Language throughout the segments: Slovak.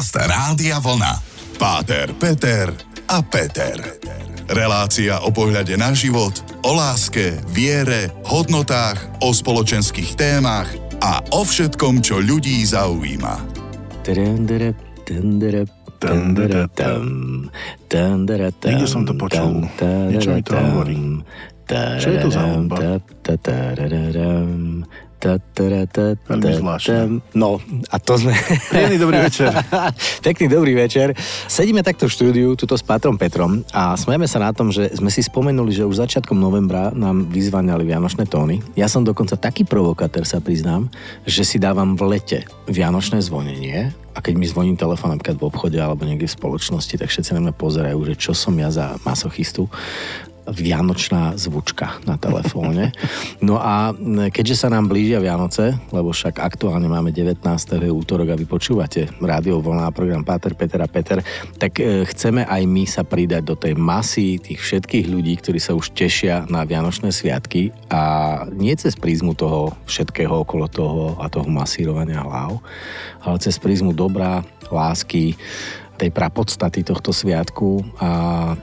Podcast Rádia Vlna. Páter, Peter a Peter. Relácia o pohľade na život, o láske, viere, hodnotách, o spoločenských témach a o všetkom, čo ľudí zaujíma. Niekde som to počul. Niečo mi to hovorí. Čo je to za hudba? Ta, ta, ta, Veľmi zvláštne. No, a to sme... Príjemný dobrý večer. Pekný dobrý večer. Sedíme takto v štúdiu, tuto s Pátrom Petrom a smejeme sa na tom, že sme si spomenuli, že už začiatkom novembra nám vyzvaniali Vianočné tóny. Ja som dokonca taký provokatér, sa priznám, že si dávam v lete Vianočné zvonenie a keď mi zvoní telefón napríklad v obchode alebo niekde v spoločnosti, tak všetci na mňa pozerajú, že čo som ja za masochistu vianočná zvučka na telefóne. No a keďže sa nám blížia Vianoce, lebo však aktuálne máme 19. útorok a vy počúvate rádio Volná program Páter, Peter a Peter, tak e, chceme aj my sa pridať do tej masy tých všetkých ľudí, ktorí sa už tešia na Vianočné sviatky a nie cez prízmu toho všetkého okolo toho a toho masírovania hlav, ale cez prízmu dobrá, lásky, tej prapodstaty tohto sviatku a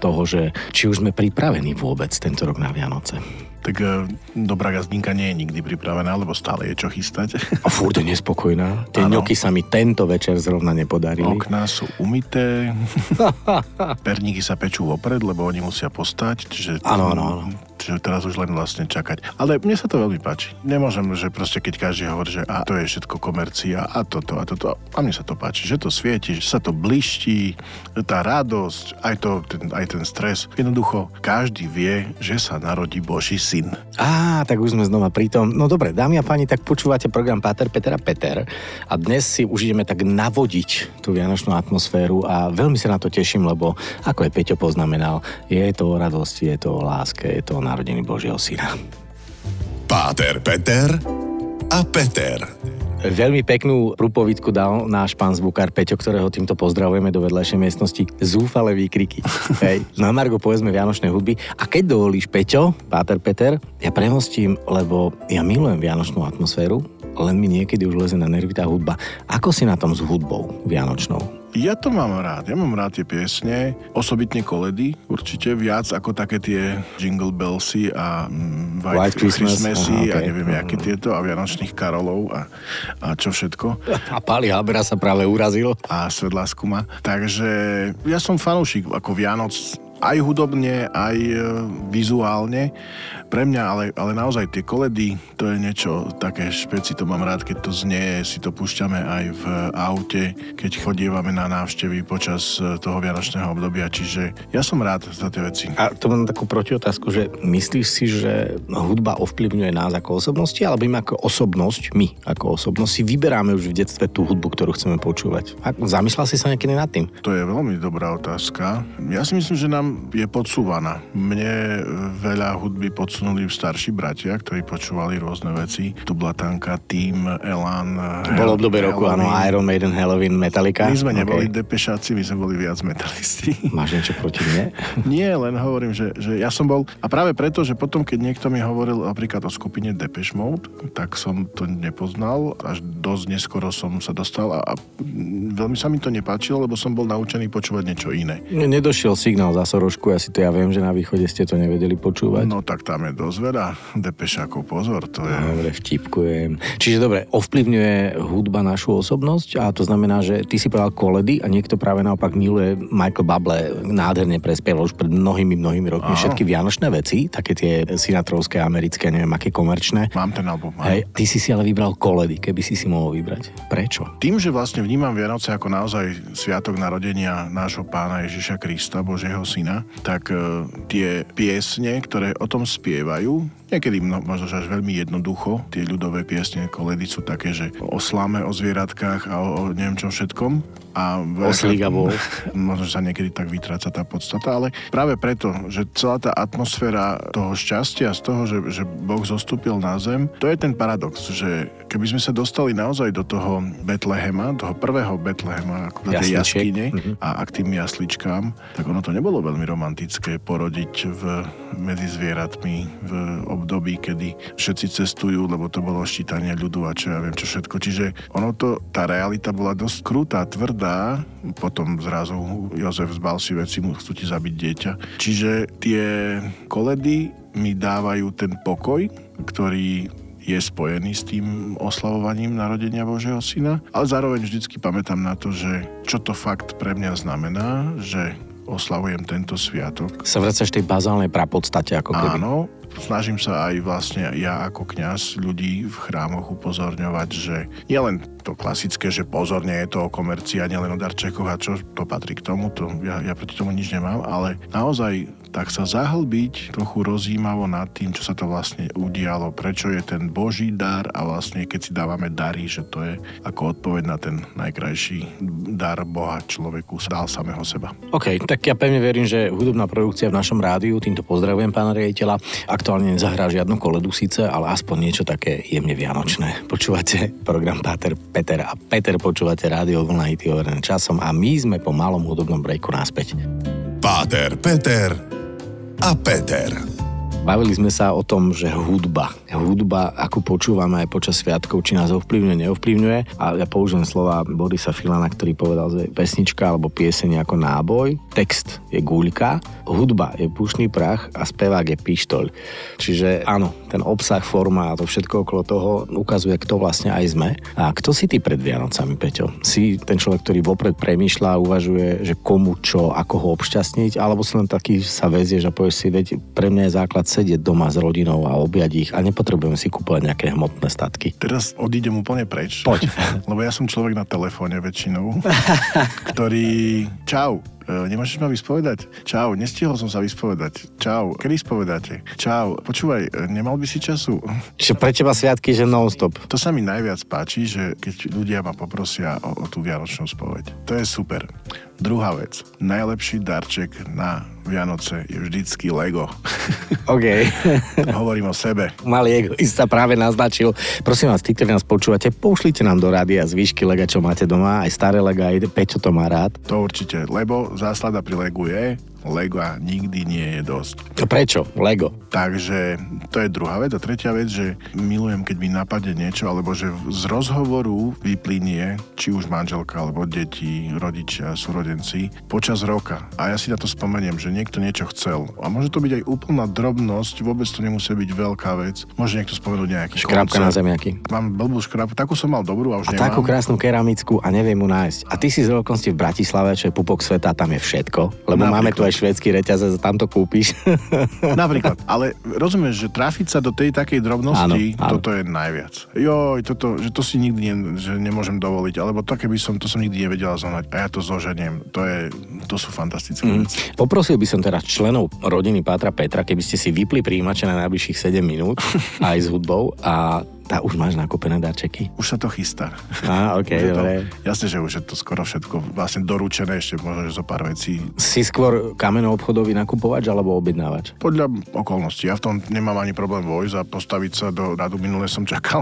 toho, že či už sme pripravení vôbec tento rok na Vianoce. Tak e, dobrá gazdinka nie je nikdy pripravená, lebo stále je čo chystať. A furt je nespokojná. Tie Áno. ňoky sa mi tento večer zrovna nepodarili. Okná sú umité, perníky sa pečú vopred, lebo oni musia postať, čiže, Áno, áno, áno. čiže teraz už len vlastne čakať. Ale mne sa to veľmi páči. Nemôžem, že proste keď každý hovorí, že a to je všetko komercia a toto a toto. A mne sa to páči, že to svieti, že sa to bliští, tá radosť, aj, to, ten, aj ten stres. Jednoducho, každý vie, že sa narodí Boží syn. Á, tak už sme znova pri tom. No dobre, dámy a páni, tak počúvate program Páter, Peter a Peter a dnes si už ideme tak navodiť tú vianočnú atmosféru a veľmi sa na to teším, lebo ako je Peťo poznamenal, je to o radosti, je to o láske, je to o narodení Božieho syna. Páter, Peter a Peter. Veľmi peknú prúpovidku dal náš pán zvukár Peťo, ktorého týmto pozdravujeme do vedľajšej miestnosti. Zúfale výkriky. Hej. Na Margo povedzme Vianočnej hudby. A keď dovolíš, Peťo, Páter Peter, ja premostím, lebo ja milujem Vianočnú atmosféru, len mi niekedy už leze na nervy tá hudba. Ako si na tom s hudbou Vianočnou? Ja to mám rád. Ja mám rád tie piesne, osobitne koledy, určite viac ako také tie Jingle Bellsy a mm, White, White Christmas, Christmasy aha, a ok. neviem, aké tieto a Vianočných Karolov a, a čo všetko. A Pali Habera sa práve urazil. A Svedlá skuma. Takže ja som fanúšik ako Vianoc aj hudobne, aj e, vizuálne. Pre mňa, ale, ale naozaj tie koledy, to je niečo také špeci, to mám rád, keď to znie, si to púšťame aj v aute, keď chodievame na návštevy počas e, toho vianočného obdobia, čiže ja som rád za tie veci. A to mám takú protiotázku, že myslíš si, že hudba ovplyvňuje nás ako osobnosti, alebo my ako osobnosť, my ako osobnosť si vyberáme už v detstve tú hudbu, ktorú chceme počúvať? A zamyslel si sa niekedy nad tým? To je veľmi dobrá otázka. Ja si myslím, že nám je podsúvaná. Mne veľa hudby podsunuli starší bratia, ktorí počúvali rôzne veci. Tu bola tanka, Team, Elan. To bolo obdobie roku, áno, Iron Maiden, Halloween, Metallica. My sme neboli Okay. depešáci, my sme boli viac metalisti. Máš niečo proti mne? Nie, len hovorím, že, že ja som bol... A práve preto, že potom, keď niekto mi hovoril napríklad o skupine Depeche Mode, tak som to nepoznal. Až dosť neskoro som sa dostal a, a veľmi sa mi to nepáčilo, lebo som bol naučený počúvať niečo iné. Nedošiel signál za Sorošku, asi to ja viem, že na východe ste to nevedeli počúvať. No tak tam je dosť veľa depešákov, pozor, to je... Dobre, vtipkujem. Čiže dobre, ovplyvňuje hudba našu osobnosť a to znamená, že ty si povedal koledy a niekto práve naopak miluje Michael Bublé, nádherne prespieval už pred mnohými, mnohými rokmi Áno. všetky vianočné veci, také tie sinatrovské, americké, neviem aké komerčné. Mám ten album. mám. Hej, ty si si ale vybral koledy, keby si si mohol vybrať. Prečo? Tým, že vlastne vnímam Vianoce ako naozaj sviatok narodenia nášho pána Ježiša Krista, Božieho syna, tak e, tie piesne, ktoré o tom spievajú, niekedy mno, možno až veľmi jednoducho, tie ľudové piesne, koledy sú také, že o slame, o zvieratkách a o, o neviem čom všetkom. A Oslík a vol. možno sa niekedy tak vytráca tá podstata, ale práve preto, že celá tá atmosféra toho šťastia z toho, že, že Boh zostúpil na zem, to je ten paradox, že keby sme sa dostali naozaj do toho Betlehema, toho prvého Betlehema, ako do tej jaskyne Mhm. a a k tým jasličkám, tak ono to nebolo veľmi romantické porodiť v, medzi zvieratmi v období, kedy všetci cestujú, lebo to bolo ščítanie ľudu a čo ja viem čo všetko. Čiže ono to, tá realita bola dosť krutá, tvrdá, potom zrazu Jozef zbal si veci, mu chcú ti zabiť dieťa. Čiže tie koledy mi dávajú ten pokoj, ktorý je spojený s tým oslavovaním narodenia Božieho syna, ale zároveň vždycky pamätám na to, že čo to fakt pre mňa znamená, že oslavujem tento sviatok. Sa vracaš tej bazálnej prapodstate ako keby. Áno, snažím sa aj vlastne ja ako kňaz ľudí v chrámoch upozorňovať, že nielen to klasické, že pozorne je to o komercii a nielen o darčekoch a čo to patrí k tomu, to ja, ja proti tomu nič nemám, ale naozaj tak sa zahlbiť trochu rozímavo nad tým, čo sa to vlastne udialo, prečo je ten Boží dar a vlastne keď si dávame dary, že to je ako odpoveď na ten najkrajší dar Boha človeku, dal samého seba. OK, tak ja pevne verím, že hudobná produkcia v našom rádiu, týmto pozdravujem pána riaditeľa, aktuálne nezahrá žiadnu koledu síce, ale aspoň niečo také jemne vianočné. Počúvate program Páter Peter a Peter počúvate rádio Vlna Hity časom a my sme po malom hudobnom breaku naspäť. Páter Peter a Peter. Bavili sme sa o tom, že hudba, hudba, ako počúvame aj počas sviatkov, či nás ovplyvňuje, neovplyvňuje. A ja použijem slova Borisa Filana, ktorý povedal, že pesnička alebo pieseň ako náboj, text je guľka, hudba je pušný prach a spevák je pištoľ. Čiže áno, ten obsah, forma a to všetko okolo toho ukazuje, kto vlastne aj sme. A kto si ty pred Vianocami, Peťo? Si ten človek, ktorý vopred premýšľa a uvažuje, že komu čo, ako ho obšťastniť, alebo si len taký sa vezieš a povieš si, veď pre mňa je základ sedieť doma s rodinou a objať ich a nepotrebujem si kúpovať nejaké hmotné statky. Teraz odídem úplne preč. Poď. Lebo ja som človek na telefóne väčšinou, ktorý... Čau, nemôžeš ma vyspovedať? Čau, nestihol som sa vyspovedať. Čau, kedy spovedáte? Čau, počúvaj, e, nemal by si času? Čiže pre teba sviatky, že non-stop. To sa mi najviac páči, že keď ľudia ma poprosia o, o tú vianočnú spoveď. To je super. Druhá vec. Najlepší darček na Vianoce je vždycky Lego. OK. Hovorím o sebe. Malý egoista práve naznačil. Prosím vás, tí, ktorí nás počúvate, pošlite nám do rádia zvyšky Lega, čo máte doma, aj staré Lega, aj Peťo to má rád. To určite, lebo záslada pri Legu je, Lego nikdy nie je dosť. To prečo? Lego. Takže to je druhá vec. A tretia vec, že milujem, keď mi napadne niečo, alebo že z rozhovoru vyplynie, či už manželka, alebo deti, rodičia, súrodenci, počas roka. A ja si na to spomeniem, že niekto niečo chcel. A môže to byť aj úplná drobnosť, vôbec to nemusí byť veľká vec. Môže niekto spomenúť nejaký Škrabka na zemiaky. Mám blbú škrabku, takú som mal dobrú a už a nemám. takú krásnu keramickú a neviem mu nájsť. A ty si z v Bratislave, čo je pupok sveta, tam je všetko. Lebo Napríklad. máme tu aj švédsky reťazec, tam to kúpiš. Napríklad, ale rozumieš, že trafiť sa do tej takej drobnosti, áno, áno. toto je najviac. Joj, toto, že to si nikdy ne, že nemôžem dovoliť, alebo také by som, to som nikdy nevedela zohnať a ja to zoženiem. To, je, to sú fantastické mm. veci. Poprosil by som teraz členov rodiny Pátra Petra, keby ste si vypli príjimače na najbližších 7 minút aj s hudbou a tá už máš nakúpené darčeky? Už sa to chystá. Á, ok, dobre. To, jasne, že už je to skoro všetko vlastne doručené, ešte možno, že zo pár vecí. Si skôr kamenou obchodový nakupovač alebo objednávač? Podľa okolností. Ja v tom nemám ani problém vojsť a postaviť sa do radu. Minule som čakal.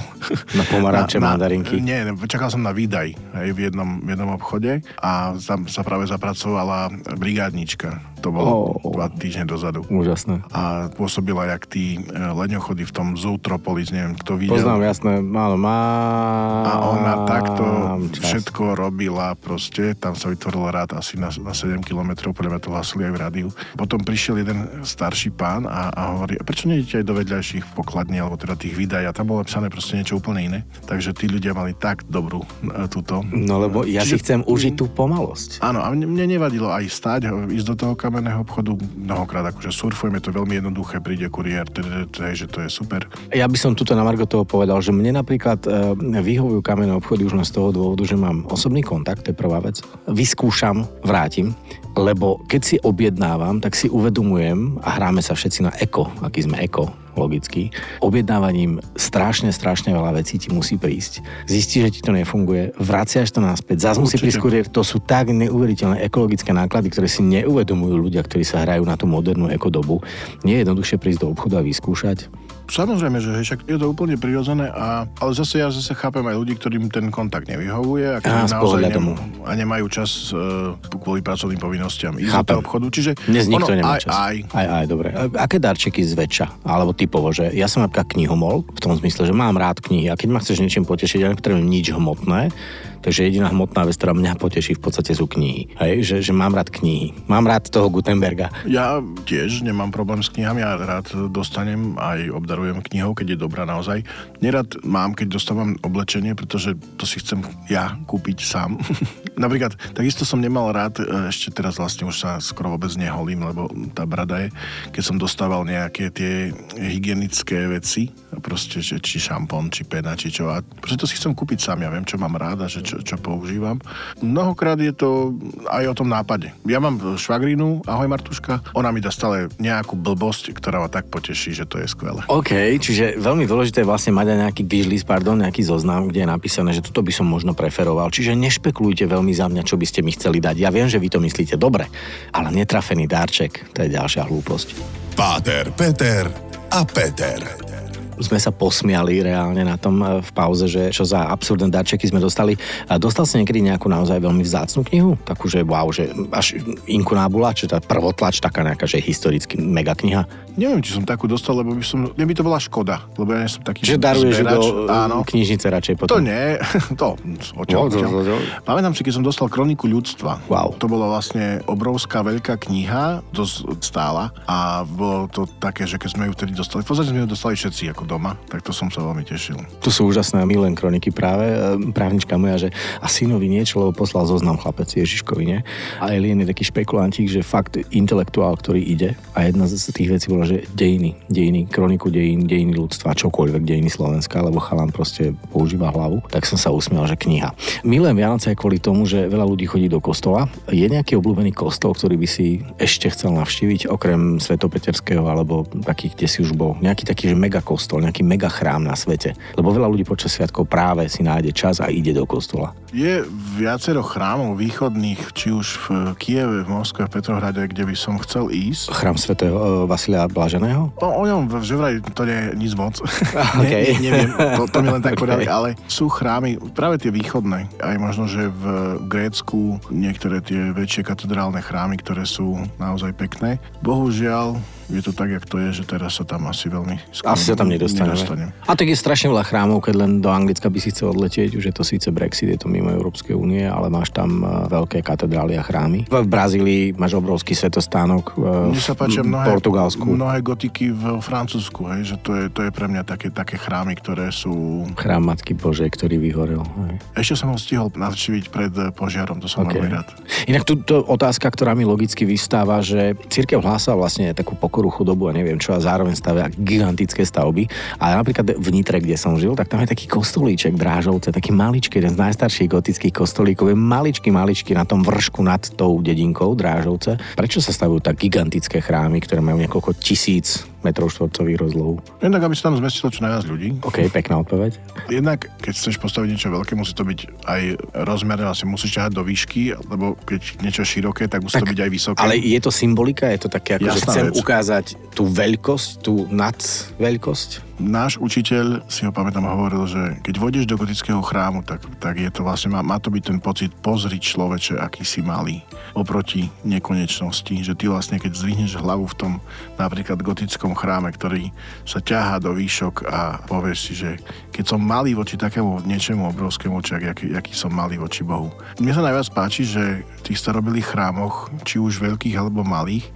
Na pomaranče, na, mandarinky? Nie, čakal som na výdaj aj v jednom, v jednom obchode a tam sa práve zapracovala brigádnička to bolo oh, dva týždne dozadu. Úžasné. A pôsobila jak tí e, leňochody v tom Zootropolis, neviem, kto videl. Poznám, jasné, málo má. A ona čas. všetko robila proste, tam sa vytvoril rád asi na, na 7 km, podľa mňa to hlasili aj v rádiu. Potom prišiel jeden starší pán a, a hovorí, a prečo nejdete aj do vedľajších pokladní, alebo teda tých výdaj, a tam bolo písané proste niečo úplne iné. Takže tí ľudia mali tak dobrú e, túto. No lebo ja Čiže, si chcem užiť tú pomalosť. Áno, a mne, mne nevadilo aj stáť, ísť do toho kam kamenného obchodu mnohokrát akože surfujeme, to veľmi jednoduché, príde kuriér, že to je super. Ja by som tuto na Margo toho povedal, že mne napríklad e, vyhovujú kamenné obchody už len z toho dôvodu, že mám osobný kontakt, to je prvá vec. Vyskúšam, vrátim, lebo keď si objednávam, tak si uvedomujem a hráme sa všetci na eko, aký sme eko, logicky. Objednávaním strašne, strašne veľa vecí ti musí prísť. Zistíš, že ti to nefunguje, vraciaš to naspäť, zase musí prísť kurier. To sú tak neuveriteľné ekologické náklady, ktoré si neuvedomujú ľudia, ktorí sa hrajú na tú modernú ekodobu. Nie je jednoduchšie prísť do obchodu a vyskúšať Samozrejme, že hej, však je to úplne prirodzené, a, ale zase ja zase chápem aj ľudí, ktorým ten kontakt nevyhovuje a ktorí z naozaj nem, a nemajú čas uh, kvôli pracovným povinnostiam ísť do obchodu. Čiže Dnes nikto ono, nemá aj, čas. aj, aj, aj, dobre. Aké darčeky zväčša? Alebo typovo, že ja som napríklad knihomol, v tom zmysle, že mám rád knihy a keď ma chceš niečím potešiť, ja nepotrebujem nič hmotné, takže jediná hmotná vec, ktorá mňa poteší v podstate sú knihy. Hej, že, že mám rád knihy. Mám rád toho Gutenberga. Ja tiež nemám problém s knihami, ja rád dostanem aj obdarujem knihou, keď je dobrá naozaj. Nerad mám, keď dostávam oblečenie, pretože to si chcem ja kúpiť sám. Napríklad, takisto som nemal rád, e, ešte teraz vlastne už sa skoro vôbec neholím, lebo tá brada je, keď som dostával nejaké tie hygienické veci, proste, že či šampón, či pena, či čo. A preto si chcem kúpiť sám, ja viem, čo mám rád a že čo, čo používam. Mnohokrát je to aj o tom nápade. Ja mám švagrinu, ahoj Martuška, ona mi dá stále nejakú blbosť, ktorá ma tak poteší, že to je skvelé. OK, čiže veľmi dôležité je vlastne mať aj nejaký wishlist, pardon, nejaký zoznam, kde je napísané, že toto by som možno preferoval. Čiže nešpekulujte veľmi za mňa, čo by ste mi chceli dať. Ja viem, že vy to myslíte dobre, ale netrafený dárček, to je ďalšia hlúposť. Páter, Peter a Peter. Sme sa posmiali reálne na tom e, v pauze, že čo za absurdné darčeky sme dostali. A dostal si niekedy nejakú naozaj veľmi vzácnu knihu? Takú, že wow, že až inkunábula, či tá prvotlač, taká nejaká, že historicky mega kniha. Neviem, či som takú dostal, lebo by som, by to bola škoda, lebo ja nie som taký Že daruješ do Áno. knižnice radšej To potom. nie, to odtiaľ, No, to- odtiaľ. to- to- Pamätám si, keď som dostal Kroniku ľudstva. Wow. To bola vlastne obrovská veľká kniha, dosť stála a bolo to také, že keď sme ju vtedy dostali, v podstate sme ju dostali všetci ako doma, tak to som sa veľmi tešil. Tu sú úžasné, milujem kroniky práve. e, Právnička moja, že a synovi niečo, lebo poslal zoznam chlapec Ježiškovi, nie? A Alien je taký špekulantík, že fakt intelektuál, ktorý ide a jedna z tých vecí bola, že dejiny, dejiny, kroniku dejín, dejiny ľudstva, čokoľvek, dejiny Slovenska, lebo chalan proste používa hlavu, tak som sa usmiel, že kniha. Milujem Vianoce aj kvôli tomu, že veľa ľudí chodí do kostola. Je nejaký obľúbený kostol, ktorý by si ešte chcel navštíviť, okrem Svetopeterského alebo takých, kde si už bol? Nejaký taký, že mega kostol, nejaký mega chrám na svete. Lebo veľa ľudí počas sviatkov práve si nájde čas a ide do kostola. Je viacero chrámov východných, či už v Kieve, v Moskve, v Petrohrade, kde by som chcel ísť. Chrám svätého e, Vasilia Blaženého? O, o ňom, že vraj to nie je nič moc. OK. ne, ne, neviem, to, to mi len tak povedali, ale sú chrámy, práve tie východné, aj možno, že v Grécku niektoré tie väčšie katedrálne chrámy, ktoré sú naozaj pekné. Bohužiaľ, je to tak, jak to je, že teraz sa tam asi veľmi skoro Asi sa tam nedostaneme. nedostanem. A tak je strašne veľa chrámov, keď len do Anglicka by si chcel odletieť, už je to síce Brexit, je to mimo Európskej únie, ale máš tam e, veľké katedrály a chrámy. V Brazílii máš obrovský svetostánok, e, Mne sa páčia v mnohé, Portugalsku. mnohé gotiky v Francúzsku, hej, že to je, to je pre mňa také, také chrámy, ktoré sú... Chrám Matky Božej, ktorý vyhorel. Hej. Ešte som ho stihol navštíviť pred eh, požiarom, to som OK. veľmi rád. Inak tu otázka, ktorá mi logicky vystáva, že církev hlása vlastne takú pokoru, chudobu a neviem čo a zároveň stavia gigantické stavby. A napríklad v Nitre, kde som žil, tak tam je taký kostolíček Drážovce, taký maličký, jeden z najstarších gotických kostolíkov, je maličký, maličký na tom vršku nad tou dedinkou Drážovce. Prečo sa stavujú tak gigantické chrámy, ktoré majú niekoľko tisíc metrov štvorcových rozlohu? Jednak, aby sa tam zmestilo čo najviac ľudí. OK, pekná odpoveď. Jednak, keď chceš postaviť niečo veľké, musí to byť aj rozmerné, vlastne musíš ťahať do výšky, lebo keď niečo široké, tak musí to byť aj vysoké. Ale je to symbolika? Je to také, ako, že chcem vec. ukázať tú veľkosť, tú nadveľkosť? Náš učiteľ, si ho pamätám, hovoril, že keď vôjdeš do gotického chrámu, tak, tak je to vlastne, má, má to byť ten pocit, pozri človeče, aký si malý oproti nekonečnosti, že ty vlastne, keď zdvihneš hlavu v tom napríklad gotickom chráme, ktorý sa ťahá do výšok a povieš si, že keď som malý voči takému niečomu obrovskému, či aký, aký som malý voči Bohu. Mne sa najviac páči, že v tých starobilých chrámoch, či už veľkých alebo malých,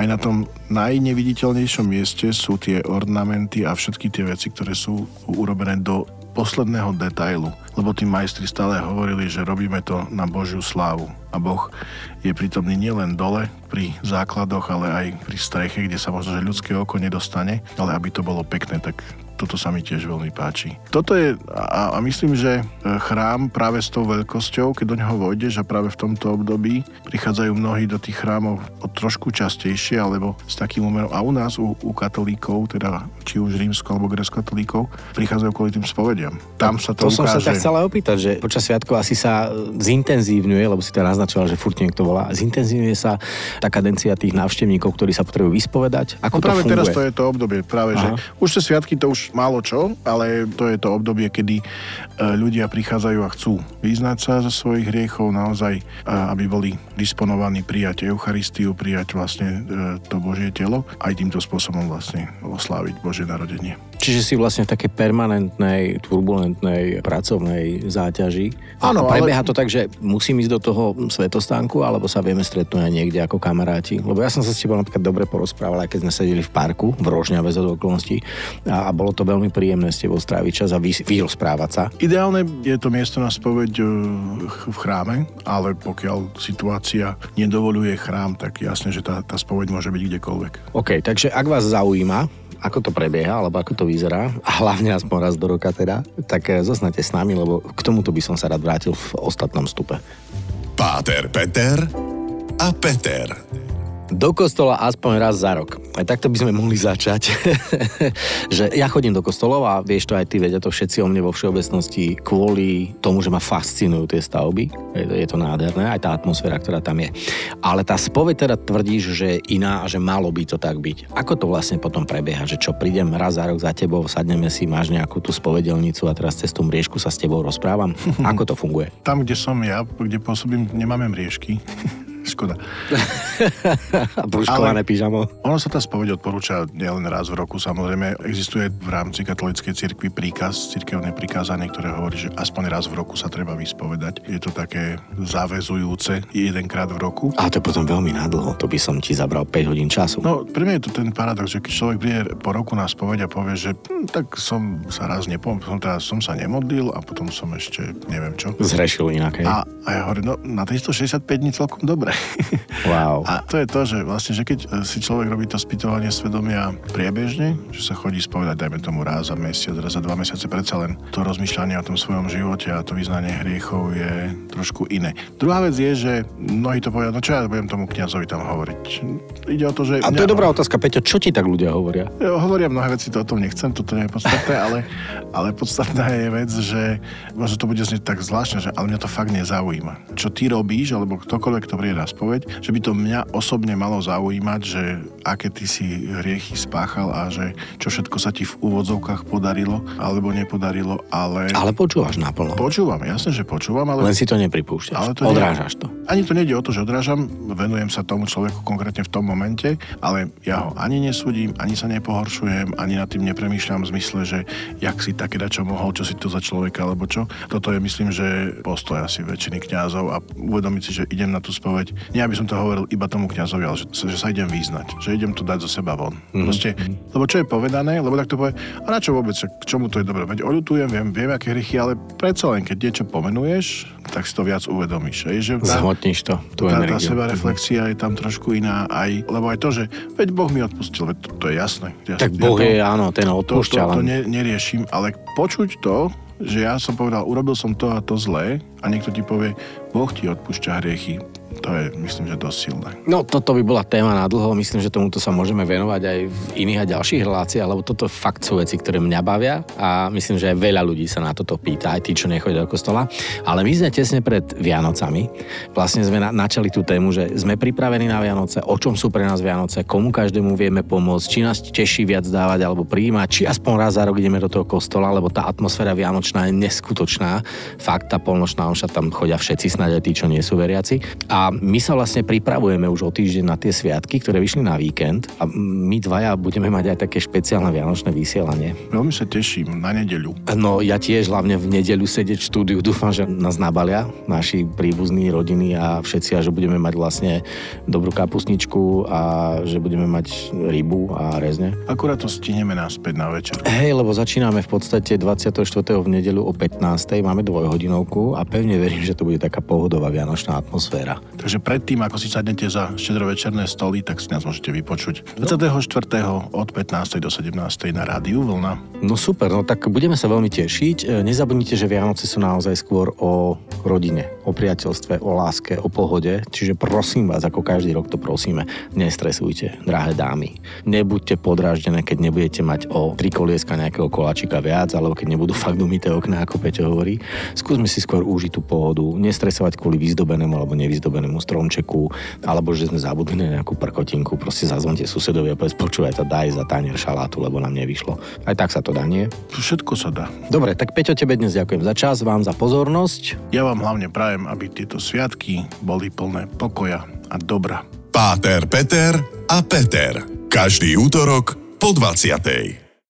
aj na tom najneviditeľnejšom mieste sú tie ornamenty a všetky tie veci, ktoré sú urobené do posledného detailu. Lebo tí majstri stále hovorili, že robíme to na Božiu slávu. A Boh je prítomný nielen dole pri základoch, ale aj pri streche, kde sa možno, že ľudské oko nedostane, ale aby to bolo pekné, tak toto sa mi tiež veľmi páči. Toto je, a, a myslím, že e, chrám práve s tou veľkosťou, keď do neho vojdeš a práve v tomto období prichádzajú mnohí do tých chrámov o trošku častejšie, alebo s takým úmerom. A u nás, u, u katolíkov, teda či už rímsko alebo gresko-katolíkov, prichádzajú kvôli tým spovediam. Tam sa to, to ukáže. som sa tak chcela opýtať, že počas sviatkov asi sa zintenzívňuje, lebo si to naznačoval, že furt niekto volá, zintenzívňuje sa tá kadencia tých návštevníkov, ktorí sa potrebujú vyspovedať. Ako no práve to funguje? teraz to je to obdobie, práve, Aha. že už tie sviatky to už málo čo, ale to je to obdobie, kedy e, ľudia prichádzajú a chcú vyznať sa zo svojich hriechov, naozaj, aby boli disponovaní prijať Eucharistiu, prijať vlastne e, to Božie telo, aj týmto spôsobom vlastne osláviť Božie narodenie. Čiže si vlastne v takej permanentnej, turbulentnej pracovnej záťaži. Áno, a prebieha ale... to tak, že musím ísť do toho svetostánku, alebo sa vieme stretnúť aj niekde ako kamaráti. Lebo ja som sa s tebou napríklad dobre porozprával, aj keď sme sedeli v parku v Rožňave za okolností a, a bolo to veľmi príjemné s tebou stráviť čas a vy, vyrozprávať sa. Ideálne je to miesto na spoveď e, v chráme, ale pokiaľ situácia nedovoluje chrám, tak jasne, že tá, tá spoveď môže byť kdekoľvek. OK, takže ak vás zaujíma, ako to prebieha, alebo ako to vyzerá, a hlavne aspoň raz do roka teda, tak eh, zostanete s nami, lebo k tomuto by som sa rád vrátil v ostatnom stupe. Páter Peter a Peter do kostola aspoň raz za rok. Aj takto by sme mohli začať. že ja chodím do kostolov a vieš to aj ty, vedia to všetci o mne vo všeobecnosti kvôli tomu, že ma fascinujú tie stavby. Je to, je to nádherné, aj tá atmosféra, ktorá tam je. Ale tá spoveď teda tvrdíš, že je iná a že malo by to tak byť. Ako to vlastne potom prebieha? Že čo, prídem raz za rok za tebou, sadneme si, máš nejakú tú spovedelnicu a teraz cez tú mriežku sa s tebou rozprávam? Ako to funguje? Tam, kde som ja, kde pôsobím, nemáme mriežky. Škoda. Brúškované pyžamo. Ono sa tá spoveď odporúča nielen raz v roku, samozrejme. Existuje v rámci katolíckej cirkvi príkaz, cirkevné prikázanie, ktoré hovorí, že aspoň raz v roku sa treba vyspovedať. Je to také záväzujúce jedenkrát v roku. A to je potom veľmi nadlho, to by som ti zabral 5 hodín času. No, pre mňa je to ten paradox, že keď človek príde po roku na spoveď a povie, že hm, tak som sa raz nepom, som, teraz som sa nemodlil a potom som ešte neviem čo. Zrešil inak. A, a ja hovorím, no na 365 dní celkom dobre. Wow. A to je to, že vlastne, že keď si človek robí to spýtovanie svedomia priebežne, že sa chodí spovedať, dajme tomu raz za mesiac, raz za dva mesiace, predsa len to rozmýšľanie o tom svojom živote a to vyznanie hriechov je trošku iné. Druhá vec je, že mnohí to povedia, no čo ja budem tomu kňazovi tam hovoriť. Ide o to, že... A to je dobrá otázka, Peťo, čo ti tak ľudia hovoria? Jo, hovoria mnohé veci, to o tom nechcem, toto nie je podstatné, ale, ale podstatná je vec, že možno to bude znieť tak zvláštne, že ale mňa to fakt nezaujíma. Čo ty robíš, alebo ktokoľvek, kto príde na spoveď, že by to mňa osobne malo zaujímať, že aké ty si hriechy spáchal a že čo všetko sa ti v úvodzovkách podarilo alebo nepodarilo, ale... Ale počúvaš naplno. Počúvam, jasne, že počúvam, ale... Len si to nepripúšťaš. Ale to Odrážaš nie... to. Ani to nejde o to, že odrážam, venujem sa tomu človeku konkrétne v tom momente, ale ja ho ani nesúdim, ani sa nepohoršujem, ani nad tým nepremýšľam v zmysle, že jak si také čo mohol, čo si to za človeka, alebo čo. Toto je, myslím, že postoj asi väčšiny kňazov a uvedomiť si, že idem na tú spoveď. Nie, aby som to hovoril iba tomu kňazovi, ale že, že sa idem význať, že idem to dať zo seba von. Mm-hmm. Proste, lebo čo je povedané, lebo tak to povie, a na čo vôbec, k čomu to je dobré, veď oľutujem, viem, viem, aké hrychy, ale predsa len, keď niečo pomenuješ, tak si to viac uvedomíš. Hej, že tá, Zhotníš to, tú tá, energiu. Tá seba reflexia je tam trošku iná, aj, lebo aj to, že veď Boh mi odpustil, veď to, to je jasné. Ja, tak Boh ja to, je, áno, ten odpúšťa. To, to, to ne, neriešim, ale počuť to, že ja som povedal, urobil som to a to zlé a niekto ti povie, Boh ti odpúšťa hriechy to je, myslím, že dosť silné. No, toto by bola téma na dlho. Myslím, že tomuto sa môžeme venovať aj v iných a ďalších reláciách, lebo toto fakt sú veci, ktoré mňa bavia a myslím, že aj veľa ľudí sa na toto pýta, aj tí, čo nechodia do kostola. Ale my sme tesne pred Vianocami. Vlastne sme na, načali tú tému, že sme pripravení na Vianoce, o čom sú pre nás Vianoce, komu každému vieme pomôcť, či nás teší viac dávať alebo príjmať, či aspoň raz za rok ideme do toho kostola, lebo tá atmosféra vianočná je neskutočná. Fakt, tá polnočná omša tam chodia všetci, snáď aj tí, čo nie sú veriaci. A my sa vlastne pripravujeme už o týždeň na tie sviatky, ktoré vyšli na víkend a my dvaja budeme mať aj také špeciálne vianočné vysielanie. Veľmi sa teším na nedeľu. No ja tiež hlavne v nedeľu sedieť v štúdiu. Dúfam, že nás nabalia naši príbuzní, rodiny a všetci a že budeme mať vlastne dobrú kapusničku a že budeme mať rybu a rezne. Akurát to stihneme naspäť na večer. Hej, lebo začíname v podstate 24. v nedeľu o 15. Máme dvojhodinovku a pevne verím, že to bude taká pohodová vianočná atmosféra. Takže predtým, ako si sadnete za štedrovečerné stoly, tak si nás môžete vypočuť 24. od 15. do 17. na rádiu Vlna. No super, no tak budeme sa veľmi tešiť. E, nezabudnite, že Vianoce sú naozaj skôr o rodine, o priateľstve, o láske, o pohode. Čiže prosím vás, ako každý rok to prosíme, nestresujte, drahé dámy. Nebuďte podráždené, keď nebudete mať o tri kolieska nejakého koláčika viac, alebo keď nebudú fakt umité okná, ako Peťo hovorí. Skúsme si skôr užiť tú pohodu, nestresovať kvôli vyzdobenému alebo nevyzdobenému stromčeku, alebo že sme zabudli na nejakú prkotinku, proste zazvonte susedovi a povedz, počúvaj, to daj za tanier šalátu, lebo nám nevyšlo. Aj tak sa to dá, nie? Všetko sa dá. Dobre, tak Peťo, tebe dnes ďakujem za čas, vám za pozornosť. Ja vám hlavne prajem, aby tieto sviatky boli plné pokoja a dobra. Páter, Peter a Peter. Každý útorok po 20.